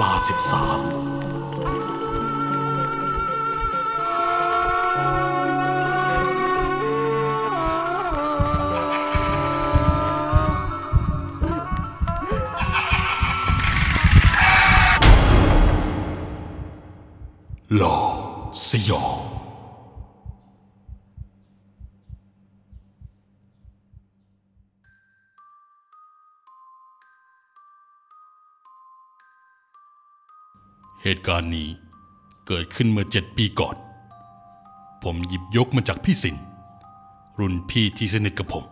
ลาสิบสาม เหตุการณ์นี้เกิดขึ้นเมื่อเจ็ดปีก่อน ผมหยิบยกมาจากพี่สิน รุ่นพี่ที่สนิทกับผม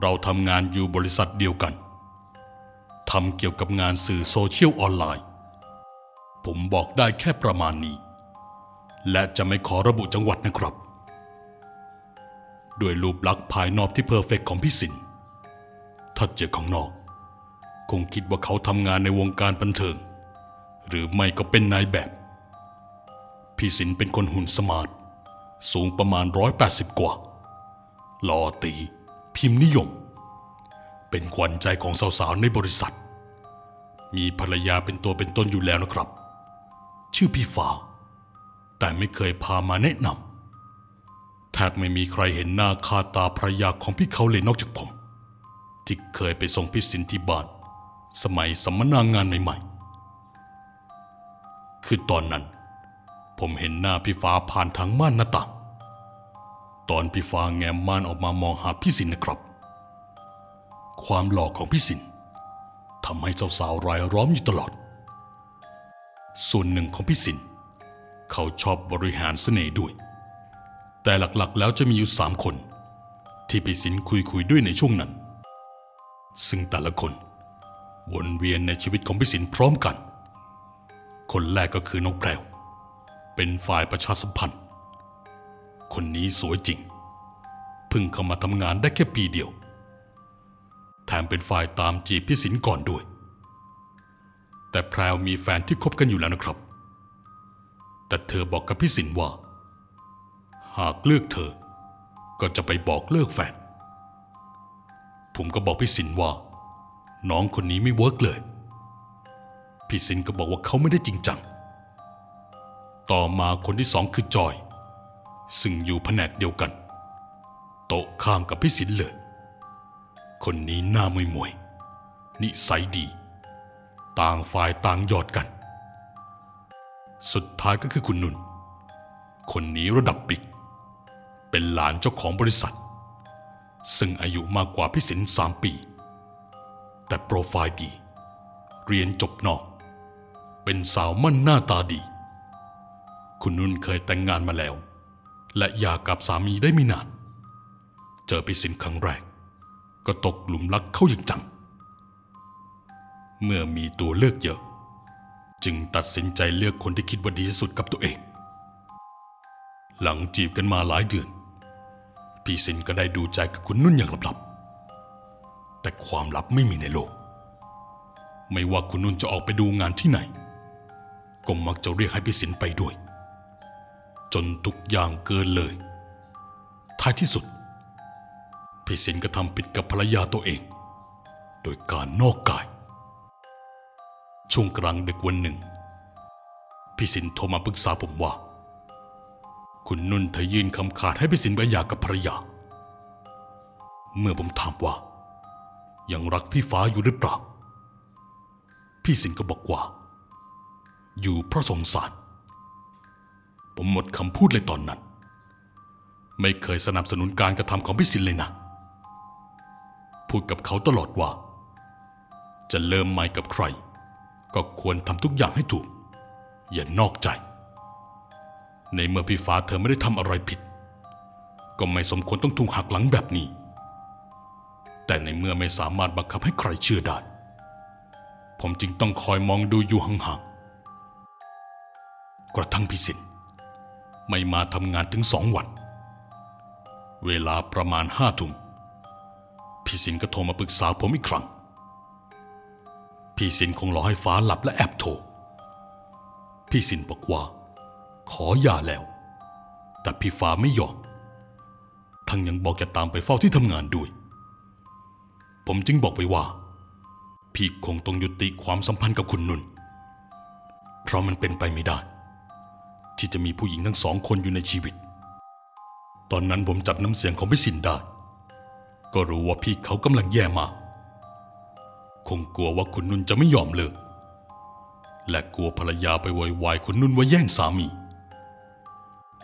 เราทำงานอยู่บริษัทเดียวกันทำเกี่ยวกับงานสื่อโซเชียลออนไลน์ ผมบอกได้แค่ประมาณนี้ และจะไม่ขอระบุจังหวัดนะครับด้วยรูปลักษณ์ภายนอกที่ perfect ของพี่สินถ้าเจอของนอก คงคิดว่าเขาทำงานในวงการบันเทิง หรือไม่ก็เป็นนายแบบ พี่สินเป็นคนหุ่นสมาร์ทสูงประมาณ 180 กว่าหล่อตี พิมพ์นิยม เป็นขวัญใจของสาวๆในบริษัท มีภรรยาเป็นตัวเป็นตนอยู่แล้วนะครับ ชื่อพี่ฟ้า แต่ไม่เคยพามาแนะนำแทบไม่มีใครเห็นหน้าคาตาภรรยาของพี่เขาเลยนอกจากผม ที่เคยไปส่งพี่สินที่บ้าน สมัยสัมมนางานใหม่ๆ คือตอนนั้น ผมเห็นหน้าพี่ฟ้าผ่านทางม่านหน้าต่าง ตอนพี่ฟ้าแง้มม่านออกมามองหาพี่สินนะครับ ความหล่อของพี่สินทำให้เจ้าสาวรายล้อมอยู่ตลอด ส่วนหนึ่งของพี่สิน เขาชอบบริหารเสน่ห์ด้วย แต่หลักๆแล้วจะมีอยู่สามคน ที่พี่สินคุยคุยๆด้วยในช่วงนั้น ซึ่งแต่ละคนวนเวียนในชีวิตของพี่สินพร้อมกัน คนแรกก็คือนกแพรว เป็นฝ่ายประชาสัมพันธ์ คนนี้สวยจริง เพิ่งเข้ามาทำงานได้แค่ปีเดียว แถมเป็นฝ่ายตามจีบพี่สินก่อนด้วย แต่แพรวมีแฟนที่คบกันอยู่แล้วนะครับ แต่เธอบอกกับพี่สินว่า หากเลือกเธอ ก็จะไปบอกเลิกแฟน ผมก็บอกพี่สินว่า น้องคนนี้ไม่ work เลย พี่สินก็บอกว่าเขาไม่ได้จริงจัง ต่อมาคนที่สองคือจอย ซึ่งอยู่แผนกเดียวกัน โต๊ะข้างกับพี่สินเลย คนนี้หน้าหมวยหมวย นิสัยดี ต่างฝ่ายต่างยอดกัน สุดท้ายก็คือคุณนุ่น คนนี้ระดับปิกเป็นหลานเจ้าของบริษัท ซึ่งอายุมากกว่าพี่สินสามปี แต่โปรไฟล์ดี เรียนจบนอก เป็นสาวมั่นหน้าตาดี คุณนุ่นเคยแต่งงานมาแล้ว และหย่ากับสามีได้ไม่นาน เจอพี่สินครั้งแรก ก็ตกหลุมรักเขาอย่างจัง เมื่อมีตัวเลือกเยอะ จึงตัดสินใจเลือกคนที่คิดว่าดีที่สุดกับตัวเอง หลังจีบกันมาหลายเดือน พี่สินก็ได้ดูใจกับคุณนุ่นอย่างลับๆ แต่ความลับไม่มีในโลก ไม่ว่าคุณนุ่นจะออกไปดูงานที่ไหน ก็มักจะเรียกให้พี่สินไปด้วย จนทุกอย่างเกินเลย ท้ายที่สุด พี่สินก็ทำผิดกับภรรยาตัวเอง โดยการนอกกาย ช่วงกลางดึกวันหนึ่ง พี่สินโทรมาปรึกษาผมว่า คุณนุ่นเธอยื่นคำขาดให้พี่สินไปหย่ากับภรรยา เมื่อผมถามว่า ยังรักพี่ฟ้าอยู่หรือเปล่า พี่สินก็บอกว่า อยู่เพราะสงสาร ผมหมดคำพูดเลยตอนนั้น ไม่เคยสนับสนุนการกระทำของพี่สินเลยนะ พูดกับเขาตลอดว่า จะเริ่มใหม่กับใคร ก็ควรทำทุกอย่างให้ถูก อย่านอกใจ ในเมื่อพี่ฟ้าเธอไม่ได้ทำอะไรผิด ก็ไม่สมควรต้องถูกหักหลังแบบนี้ แต่ในเมื่อไม่สามารถบังคับให้ใครเชื่อได้ผมจึงต้องคอยมองดูอยู่ห่างๆ กระทั่งพีสินไม่มาทำงานถึงสองวัน เวลาประมาณห้าทุ่มพี่สินก็โทรมาปรึกษาผมอีกครั้ง พี่สินคงรอให้ฟ้าหลับและแอบโทร พี่สินบอกว่า ขอหย่าแล้ว แต่พี่ฟ้าไม่ยอม ทั้งยังบอกจะตามไปเฝ้าที่ทำงานด้วย ผมจึงบอกไปว่า พี่คงต้องยุติความสัมพันธ์กับคุณนุ่น เพราะมันเป็นไปไม่ได้ ที่จะมีผู้หญิงทั้งสองคนอยู่ในชีวิต ตอนนั้นผมจับน้ำเสียงของพี่สินได้ ก็รู้ว่าพี่เขากำลังแย่มาก คงกลัวว่าคุณนุ่นจะไม่ยอมเลิก และกลัวภรรยาไปโวยวายคุณนุ่นว่าแย่งสามี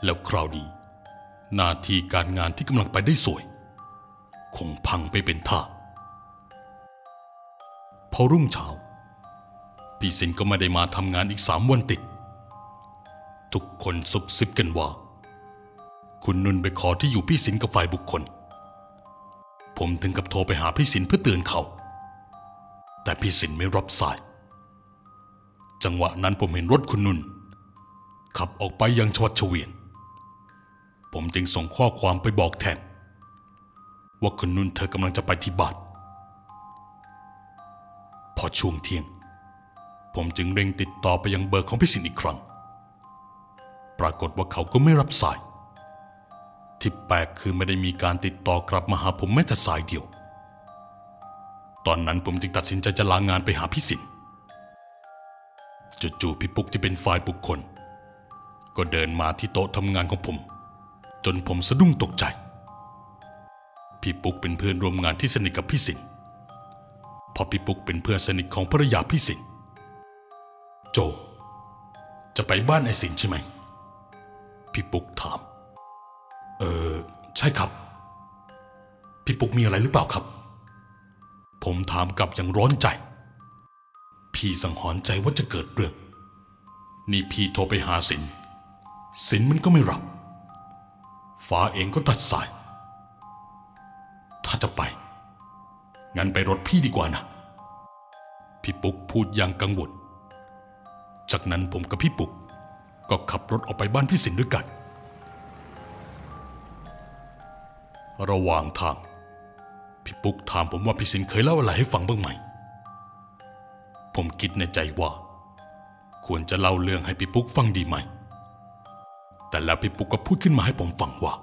แล้วคราวนี้ หน้าที่การงานที่กำลังไปได้สวย คงพังไปเป็นท่าพอรุ่งเช้าพี่สินก็ไม่ได้มาทำงานอีกสามวันติด ทุกคนซุบซิบกันว่า คุณนุ่นไปขอที่อยู่พี่สินกับฝ่ายบุคคล ผมถึงกับโทรไปหาพี่สินเพื่อเตือนเขา แต่พี่สินไม่รับสาย จังหวะนั้นผมเห็นรถคุณนุ่นขับออกไปยังชวัดเฉวียน ผมจึงส่งข้อความไปบอกแทน ว่าคุณนุ่นเธอกำลังจะไปที่บ้านพอช่วงเที่ยง ผมจึงเร่งติดต่อไปยังเบอร์ของพี่สินอีกครั้ง ปรากฏว่าเขาก็ไม่รับสาย ที่แปลกคือไม่ได้มีการติดต่อกลับมาหาผมแม้แต่สายเดียว ตอนนั้นผมจึงตัดสินใจจะลางานไปหาพี่สินจู่ๆพี่ปุ๊กที่เป็นฝ่ายบุคคล ก็เดินมาที่โต๊ะทำงานของผม จนผมสะดุ้งตกใจ พี่ปุ๊กเป็นเพื่อนร่วมงานที่สนิทกับพี่สินเพราะพี่ปุ๊กเป็นเพื่อนสนิทของภรรยาพี่สินโจ จะไปบ้านไอ้สินใช่ไหม พี่ปุ๊กถาม เออใช่ครับ พี่ปุ๊กมีอะไรหรือเปล่าครับ ผมถามกลับอย่างร้อนใจ พี่สังหรณ์ใจว่าจะเกิดเรื่อง นี่พี่โทรไปหาสิน สินมันก็ไม่รับ ฟ้าเองก็ตัดสาย ถ้าจะไป งั้นไปรถพี่ดีกว่านะ พี่ปุ๊กพูดอย่างกังวลจากนั้นผมกับพี่ปุ๊ก ก็ขับรถออกไปบ้านพี่สินด้วยกัน ระหว่างทาง พี่ปุ๊กถามผมว่าพี่สินเคยเล่าอะไรให้ฟังบ้างไหม ผมคิดในใจว่า ควรจะเล่าเรื่องให้พี่ปุ๊กฟังดีไหม แต่แล้วพี่ปุ๊กก็พูดขึ้นมาให้ผมฟังว่า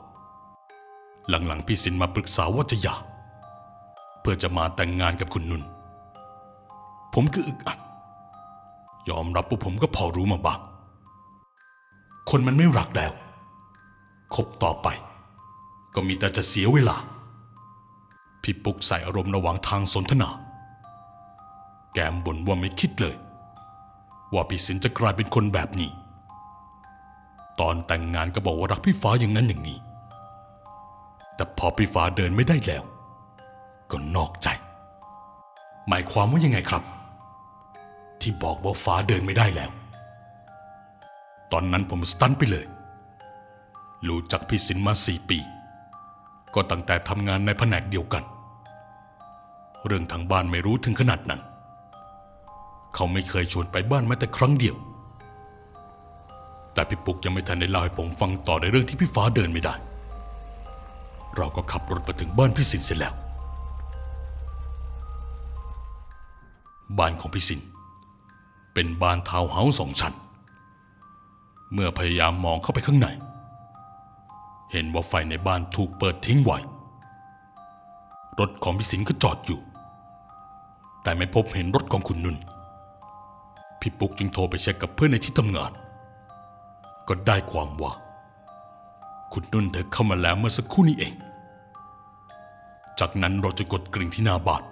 หลังๆพี่สินมาปรึกษาว่าจะหย่าเพื่อจะมาแต่งงานกับคุณนุ่น ผมก็อึกอัก ยอมรับว่าผมก็พอรู้มาบ้าง คนมันไม่รักแล้ว คบต่อไป ก็มีแต่จะเสียเวลา พี่ปุ๊กใส่อารมณ์ระหว่างทางสนทนา แกมบ่นว่าไม่คิดเลย ว่าพี่สินจะกลายเป็นคนแบบนี้ ตอนแต่งงานก็บอกว่ารักพี่ฟ้าอย่างนั้นอย่างนี้ แต่พอพี่ฟ้าเดินไม่ได้แล้ว ก็นอกใจ หมายความว่ายังไงครับ ที่บอกว่าฟ้าเดินไม่ได้แล้ว ตอนนั้นผมสตันไปเลย รู้จักพี่สินมาสี่ปี ก็ตั้งแต่ทำงานในแผนกเดียวกัน เรื่องทางบ้านไม่รู้ถึงขนาดนั้น เขาไม่เคยชวนไปบ้านแม้แต่ครั้งเดียว แต่พี่ปุกยังไม่ทันได้เล่าให้ผมฟังต่อในเรื่องที่พี่ฟ้าเดินไม่ได้ เราก็ขับรถมาถึงบ้านพี่สินเสร็จแล้ว บ้านของพี่สินเป็นบ้านทาวน์เฮาส์สองชั้น เมื่อพยายามมองเข้าไปข้างใน เห็นว่าไฟในบ้านถูกเปิดทิ้งไว้ รถของพี่สินก็จอดอยู่ แต่ไม่พบเห็นรถของคุณนุ่น พี่ปุ๊กจึงโทรไปเช็คกับเพื่อนในที่ทำงาน ก็ได้ความว่า คุณนุ่นเธอเข้ามาแล้วเมื่อสักครู่นี้เอง จากนั้นเราจะกดกริ่งที่หน้าบ้าน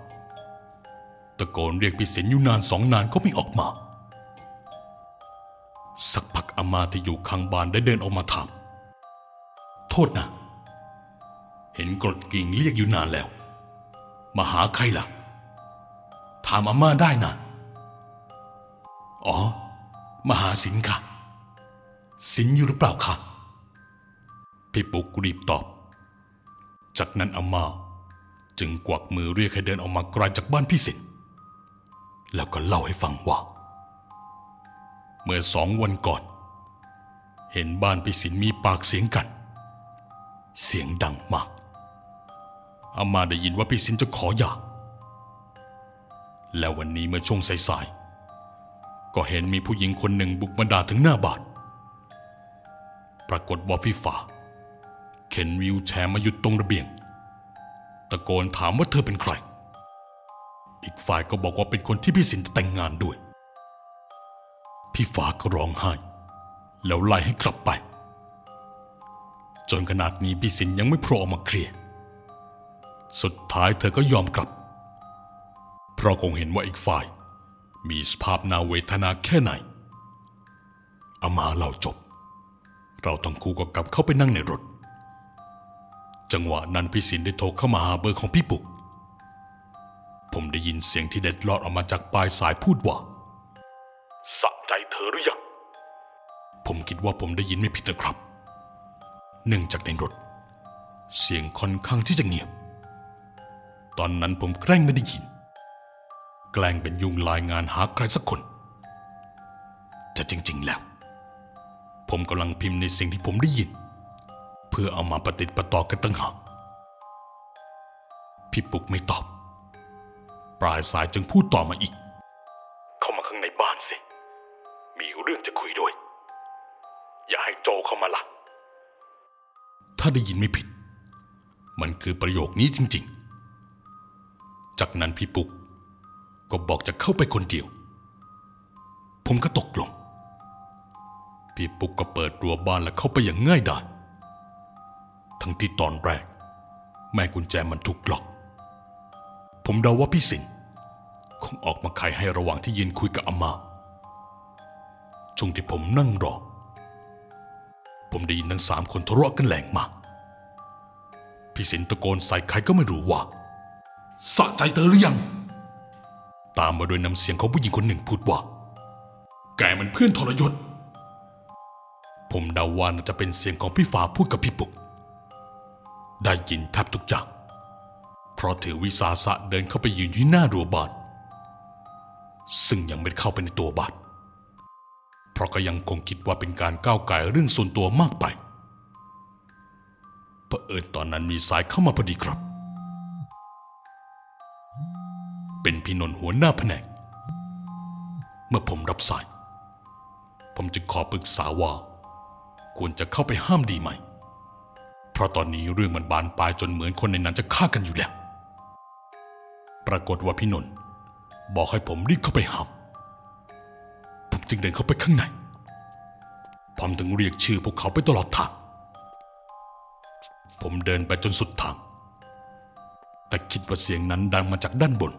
ตะโกนเรียกพี่สินอยู่นานสองนานก็ไม่ออกมา สักพักอามาที่อยู่ข้างบ้านได้เดินออกมาถาม โทษนะ เห็นกรดกิ่งเรียกอยู่นานแล้ว มาหาใครล่ะ ถามอาม่าได้นะ อ๋อ มาหาสินค่ะ สินอยู่หรือเปล่าคะพี่ปุ๊กรีบตอบ จากนั้นอาม่าจึงกวักมือเรียกให้เดินออกมาไกลจากบ้านพี่สินแล้วก็เล่าให้ฟังว่า เมื่อสองวันก่อน เห็นบ้านพี่สินมีปากเสียงกัน เสียงดังมากอามาได้ยินว่าพี่สินจะขอหย่าแล้ววันนี้เมื่อช่วงสายๆก็เห็นมีผู้หญิงคนหนึ่งบุกมาด่าถึงหน้าบ้านปรากฏว่าพี่ฝ่า เข็นวิวแชร์มาหยุดตรงระเบียง ตะโกนถามว่าเธอเป็นใคร อีกฝ่ายก็บอกว่าเป็นคนที่พี่สินจะแต่งงานด้วย พี่ฟ้าก็ร้องไห้ แล้วไล่ให้กลับไป จนขนาดนี้พี่สินยังไม่โผล่ออกมาเคลียร์สุดท้ายเธอก็ยอมกลับ เพราะคงเห็นว่าอีกฝ่าย มีสภาพนาเวทนาแค่ไหนอามาเล่าจบ เราทั้งคู่ก็กลับเข้าไปนั่งในรถ จังหวะนั้นพี่สินได้โทรเข้ามาหาเบอร์ของพี่ปุก ผมได้ยินเสียงที่เด็ดลอดออกมาจากปลายสายพูดว่า ผมคิดว่าผมได้ยินไม่ผิดนะครับ เนื่องจากในรถ เสียงค่อนข้างที่จะเงียบ ตอนนั้นผมแกล้งไม่ได้ยิน แกล้งเป็นยุงรายงานหาใครสักคนจะจริง ๆ แล้ว ผมกำลังพิมพ์ในสิ่งที่ผมได้ยิน เพื่อเอามาประติดประต่อกันตั้งหากพี่ปุกไม่ตอบ ปลายสายจึงพูดต่อมาอีก มาละถ้าได้ยินไม่ผิด มันคือประโยคนี้จริง ๆ จากนั้นพี่ปุก ก็บอกจะเข้าไปคนเดียว ผมก็ตกลง พี่ปุกก็เปิดรั้วบ้านและเข้าไปอย่างง่ายดายทั้งที่ตอนแรก แม่กุญแจมันถูกล็อก ผมเดาว่าพี่สินคงออกมาไขให้ระหว่างที่ยืนคุยกับอามาช่วงที่ผมนั่งรอ ผมได้ยินทั้งสามคนทะเลาะกันแรงมากพี่สินตะโกนใส่ใครก็ไม่รู้ว่าสะใจเธอหรือยัง ตามมาโดยน้ำเสียงของผู้หญิงคนหนึ่งพูดว่า แกมันเพื่อนทรยศ ผมเดาว่าน่าจะเป็นเสียงของพี่ฟ้าพูดกับพี่ปุก ได้ยินแทบทุกอย่างเพราะถือวิสาสะเดินเข้าไปยืนที่หน้ารั้วบานซึ่งยังไม่เข้าไปในตัวบาน เพราะก็ยังคงคิดว่าเป็นการก้าวไก่เรื่องส่วนตัวมากไปเผอิญตอนนั้นมีสายเข้ามาพอดีครับ เป็นพี่นนท์หัวหน้าแผนก เมื่อผมรับสาย ผมจึงขอปรึกษาว่า ควรจะเข้าไปห้ามดีไหม เพราะตอนนี้เรื่องมันบานปลายจนเหมือนคนในนั้นจะฆ่ากันอยู่แล้ว ปรากฏว่าพี่นนท์บอกให้ผมรีบเข้าไปห้าม จึงเดินเข้าไปข้างในผมถึงเรียกชื่อพวกเขาไปตลอดทาง ผมเดินไปจนสุดทาง แต่คิดว่าเสียงนั้นดังมาจากด้านบน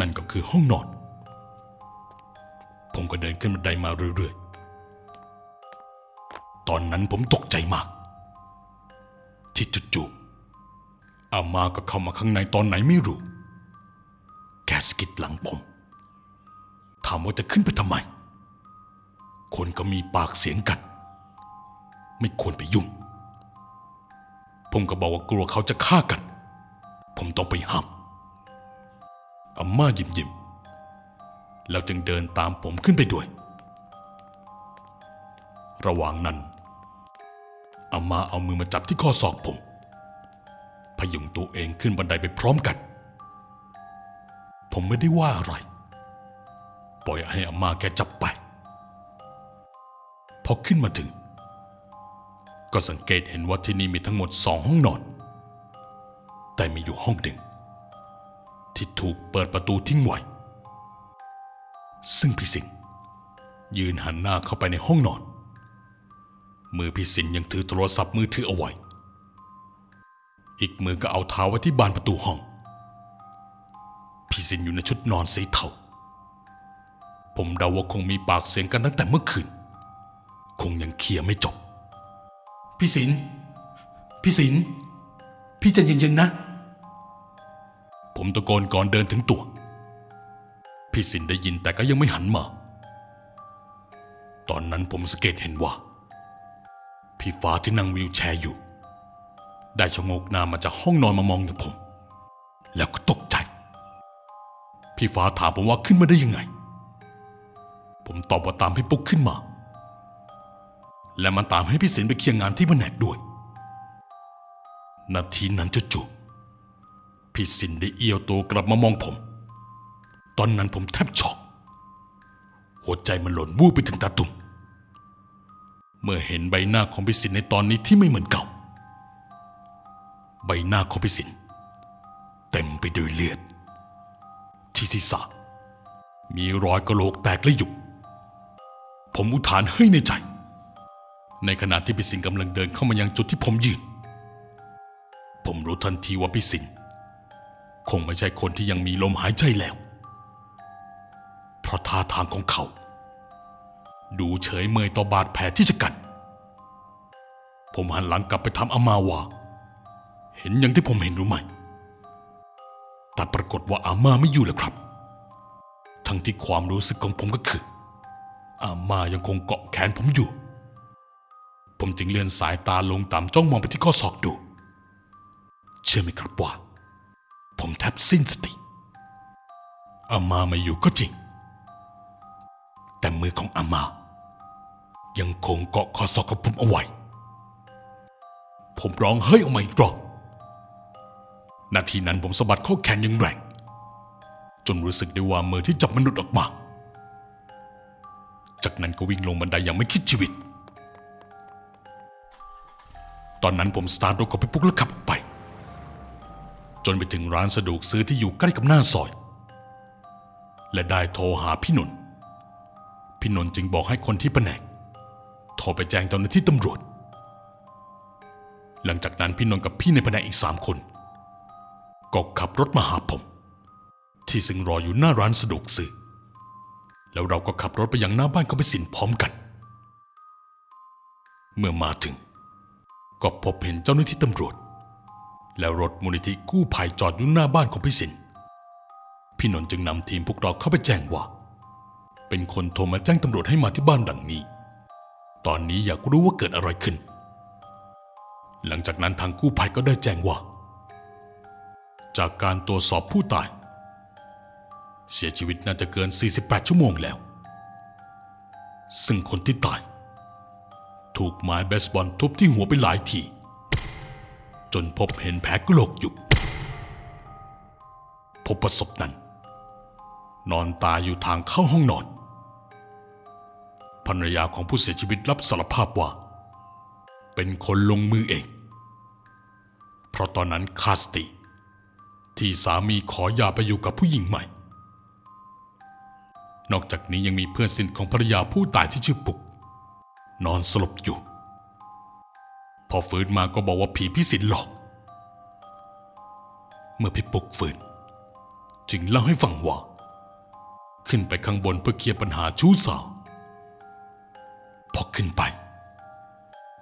นั่นก็คือห้องนอน ผมก็เดินขึ้นบันไดมาเรื่อยๆ ตอนนั้นผมตกใจมาก ที่จู่ๆอามาก็เข้ามาข้างในตอนไหนไม่รู้ แกสกิดหลังผมามว่าจะขึ้นไปทำไม คนก็มีปากเสียงกัน ไม่ควรไปยุ่ง ผมก็บอกว่ากลัวเขาจะฆ่ากัน ผมต้องไปห้ามอาม่ายิ้มยิ้มแล้วจึงเดินตามผมขึ้นไปด้วย ระหว่างนั้นอาม่าเอามือมาจับที่ข้อศอกผม พยุงตัวเองขึ้นบันไดไปพร้อมกัน ผมไม่ได้ว่าอะไร ล่อยให้อาม่าแกจับไป พอขึ้นมาถึง ก็สังเกตเห็นว่าที่นี่มีทั้งหมดสองห้องนอน แต่มีอยู่ห้องหนึ่ง ที่ถูกเปิดประตูทิ้งไว้ ซึ่งพี่สินยืนหันหน้าเข้าไปในห้องนอน มือพี่สินยังถือโทรศัพท์มือถือเอาไว้ อีกมือก็เอาเท้าไว้ที่บานประตูห้อง พี่สินอยู่ในชุดนอนสีเทา ผมเดาว่าคงมีปากเสียงกันตั้งแต่เมื่อคืน คงยังเคลียร์ไม่จบ พี่สินพี่สินพี่ใจเย็นๆนะ ผมตะโกนก่อนเดินถึงตัว พี่สินได้ยินแต่ก็ยังไม่หันมา ตอนนั้นผมสังเกตเห็นว่า พี่ฟ้าที่นั่งวีลแชร์อยู่ ได้ชะงกหน้ามาจากห้องนอนมามองอย่างผม แล้วก็ตกใจ พี่ฟ้าถามผมว่าขึ้นมาได้ยังไง ผมตอบว่าตามพี่ปุ๊กขึ้นมา และมันตามให้พี่สินไปเคลียร์งานที่แผนกด้วย นาทีนั้นจู่ๆพี่สินได้เอี้ยวตัวกลับมามองผม ตอนนั้นผมแทบช็อก หัวใจมันหล่นวูบไปถึงตาตุ่มเมื่อเห็นใบหน้าของพี่สินในตอนนี้ที่ไม่เหมือนเก่า ใบหน้าของพี่สินเต็มไปด้วยเลือด ที่ศีรษะมีรอยกระโหลกแตกและยุบ ผมอุทานเฮ้ยในใจ ในขณะที่พี่สินกำลังเดินเข้ามายังจุดที่ผมยืน ผมรู้ทันทีว่าพี่สินคงไม่ใช่คนที่ยังมีลมหายใจแล้ว เพราะท่าทางของเขา ดูเฉยเมยต่อบาดแผลที่จะกัน ผมหันหลังกลับไปถามอามาวาเห็นอย่างที่ผมเห็นหรือไม่แต่ปรากฏว่าอาม่าไม่อยู่แล้วครับ ทั้งที่ความรู้สึกของผมก็คือ อาม่ายังคงเกาะแขนผมอยู่ ผมจึงเลื่อนสายตาลงต่ำจ้องมองไปที่ข้อศอกดู เชื่อไหมครับว่า ผมแทบสิ้นสติ อาม่าไม่อยู่ก็จริง แต่มือของอาม่ายังคงเกาะข้อศอกของผมเอาไว้ ผมร้องเฮ้ยออกมาอีกรอบนาทีนั้นผมสะบัดข้อแขนอยังแรงจนรู้สึกได้ว่ามือที่จับมันหลุดออกมา จากนั้นก็วิ่งลงบันไดอย่างไม่คิดชีวิต ตอนนั้นผมสตาร์ทรถกับพี่ปุ๊กแล้วขับออกไป จนไปถึงร้านสะดวกซื้อที่อยู่ใกล้กับหน้าซอย และได้โทรหาพี่นนท์พี่นนท์จึงบอกให้คนที่แผนกโทรไปแจ้งเจ้าหน้าที่ตำรวจ หลังจากนั้นพี่นนท์กับพี่ในแผนกอีกสามคน ก็ขับรถมาหาผม ที่ซึ่งรออยู่หน้าร้านสะดวกซื้อ แล้วเราก็ขับรถไปยังหน้าบ้านของพี่สินพร้อมกัน เมื่อมาถึง ก็พบเห็นเจ้าหน้าที่ตำรวจ แล้วรถมูลนิธิกู้ภัยจอดอยู่หน้าบ้านของพี่สินพี่นนท์จึงนำทีมพวกเราเข้าไปแจ้งว่า เป็นคนโทรมาแจ้งตำรวจให้มาที่บ้านหลังนี้ ตอนนี้อยากรู้ว่าเกิดอะไรขึ้น หลังจากนั้นทางกู้ภัยก็ได้แจ้งว่า จากการตรวจสอบผู้ตาย เสียชีวิตน่าจะเกิน 48 ชั่วโมงแล้ว ซึ่งคนที่ตาย ถูกไม้เบสบอลทุบที่หัวไปหลายที จนพบเห็นแผลกระโหลกยุบพบประสบนั้น นอนตายอยู่ทางเข้าห้องนอนภรรยาของผู้เสียชีวิตรับสารภาพว่า เป็นคนลงมือเอง เพราะตอนนั้นขาสติ ที่สามีขอหย่าไปอยู่กับผู้หญิงใหม่ นอกจากนี้ยังมีเพื่อนสนิทของภรรยาผู้ตายที่ชื่อปุก นอนสลบอยู่ พอฟื้นมาก็บอกว่าผีพี่สินหลอก เมื่อพี่ปุกฟื้น จึงเล่าให้ฟังว่า ขึ้นไปข้างบนเพื่อเคลียร์ปัญหาชู้สาว พอขึ้นไป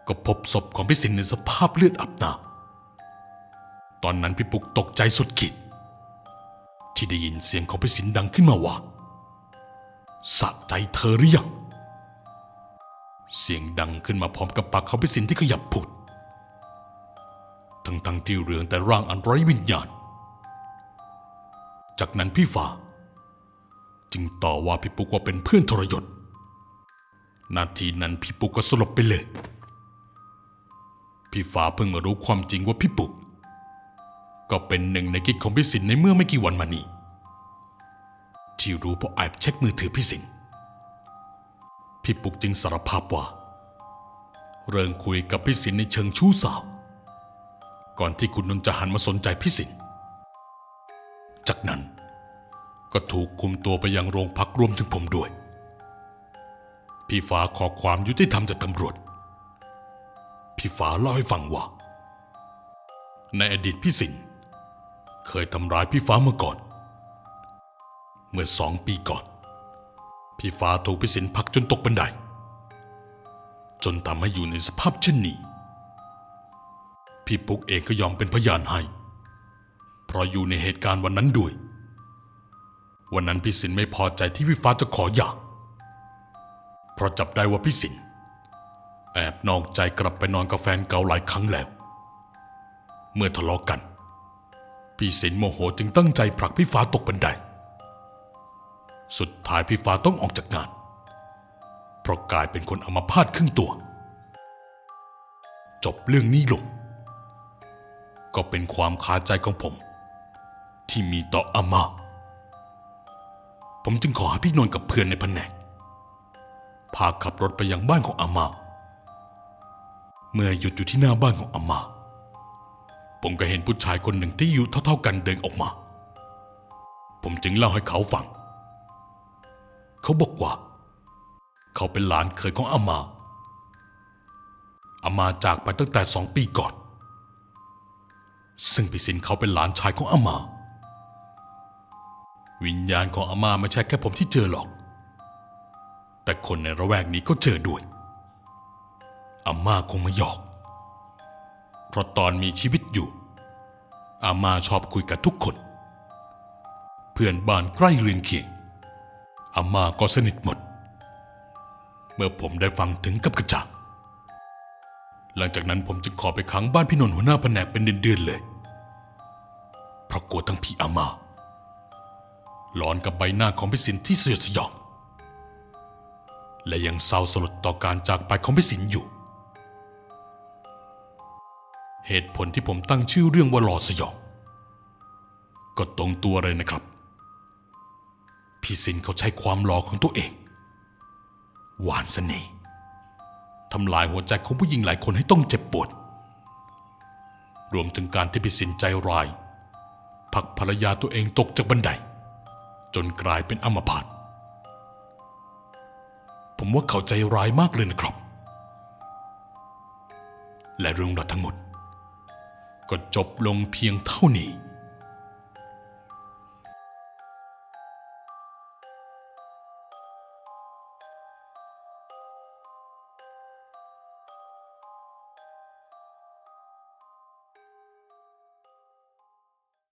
ก็พบศพของพี่สินในสภาพเลือดอับหนาตอนนั้นพี่ปุกตกใจสุดขีดที่ได้ยินเสียงของพี่สินดังขึ้นมาว่า สะใจเธอหรือยัง เสียงดังขึ้นมาพร้อมกับปากเของพี่สินที่ขยับพูดทั้งทั้งๆที่เรืองแต่ร่างอันไร้วิญญาณ จากนั้นพี่ฟ้า จึงต่อว่าพี่ปุกว่าเป็นเพื่อนทรยศ นาทีนั้นพี่ปุกก็สลบไปเลย พี่ฟ้าเพิ่งมารู้ความจริงว่าพี่ปุก ก็เป็นหนึ่งในกิ๊กของพี่สินในเมื่อไม่กี่วันมานี้ ที่รู้เพราะแอบเช็คมือถือพี่สินพี่ปุกจึงสารภาพว่า เริ่มคุยกับพี่สินในเชิงชู้สาว ก่อนที่คุณนนท์จะหันมาสนใจพี่สินจากนั้นก็ถูกคุมตัวไปยังโรงพักรวมถึงผมด้วย พี่ฟ้าขอความยุติธรรมจากตำรวจ พี่ฟ้าเล่าให้ฟังว่า ในอดีตพี่สินเคยทำร้ายพี่ฟ้าเมื่อก่อน เมื่อสองปีก่อน พี่ฟ้าถูกพี่สินผลักจนตกบันได จนทำให้อยู่ในสภาพเช่นนี้ พี่ปุ๊กเองก็ยอมเป็นพยานให้ เพราะอยู่ในเหตุการณ์วันนั้นด้วย วันนั้นพี่สินไม่พอใจที่พี่ฟ้าจะขอหย่าเพราะจับได้ว่าพี่สินแอบนอกใจกลับไปนอนกับแฟนเก่าหลายครั้งแล้ว เมื่อทะเลาะกัน พี่สินโมโหจึงตั้งใจผลักพี่ฟ้าตกบันได สุดท้ายพี่ฟ้าต้องออกจากงาน เพราะกลายเป็นคนอมพาตครึ่งตัว จบเรื่องนี้ลง ก็เป็นความคาใจของผม ที่มีต่ออามา ผมจึงขอให้พี่นนท์กับเพื่อนในแผนก พาขับรถไปยังบ้านของอามาเมื่อหยุดอยู่ที่หน้าบ้านของอามา ผมก็เห็นผู้ชายคนหนึ่งที่อายู่เท่าๆกันเดินออกมา ผมจึงเล่าให้เขาฟัง เขาบอกว่า เขาเป็นหลานเคยของอามา อามาจากไปตั้งแต่สองปีก่อน ซึ่งพี่สินเขาเป็นหลานชายของอามา วิญญาณของอามาไม่ใช่แค่ผมที่เจอหรอก แต่คนในระแวกนี้ก็เจอด้วยอาม่าคงไม่หยอก เพราะตอนมีชีวิตอยู่ อาม่าชอบคุยกับทุกคน เพื่อนบ้านใกล้เรือนเคียง อาม่าก็สนิทหมด เมื่อผมได้ฟังถึงกับกระจ่างหลังจากนั้นผมจึงขอไปค้างบ้านพี่นนท์หัวหน้าแผนกเป็นเดือนๆเลย เพราะกลัวทั้งพี่อาม่าหลอนกับใบหน้าของพี่สินที่สยดสยอง และยังเศร้าสลดต่อการจากไปของพี่สินอยู่ เหตุผลที่ผมตั้งชื่อเรื่องว่าหลอดสยอง ก็ตรงตัวเลยนะครับ พี่สินเขาใช้ความหล่อของตัวเอง หวานเสน่ห์ทำลายหัวใจของผู้หญิงหลายคนให้ต้องเจ็บปวด รวมถึงการที่พี่สินใจร้ายผลักภรรยาตัวเองตกจากบันได จนกลายเป็นอัมพาตผมว่าเขาใจร้ายมากเลยนะครับ และเรื่องราวทั้งหมด ก็จบลงเพียงเท่านี้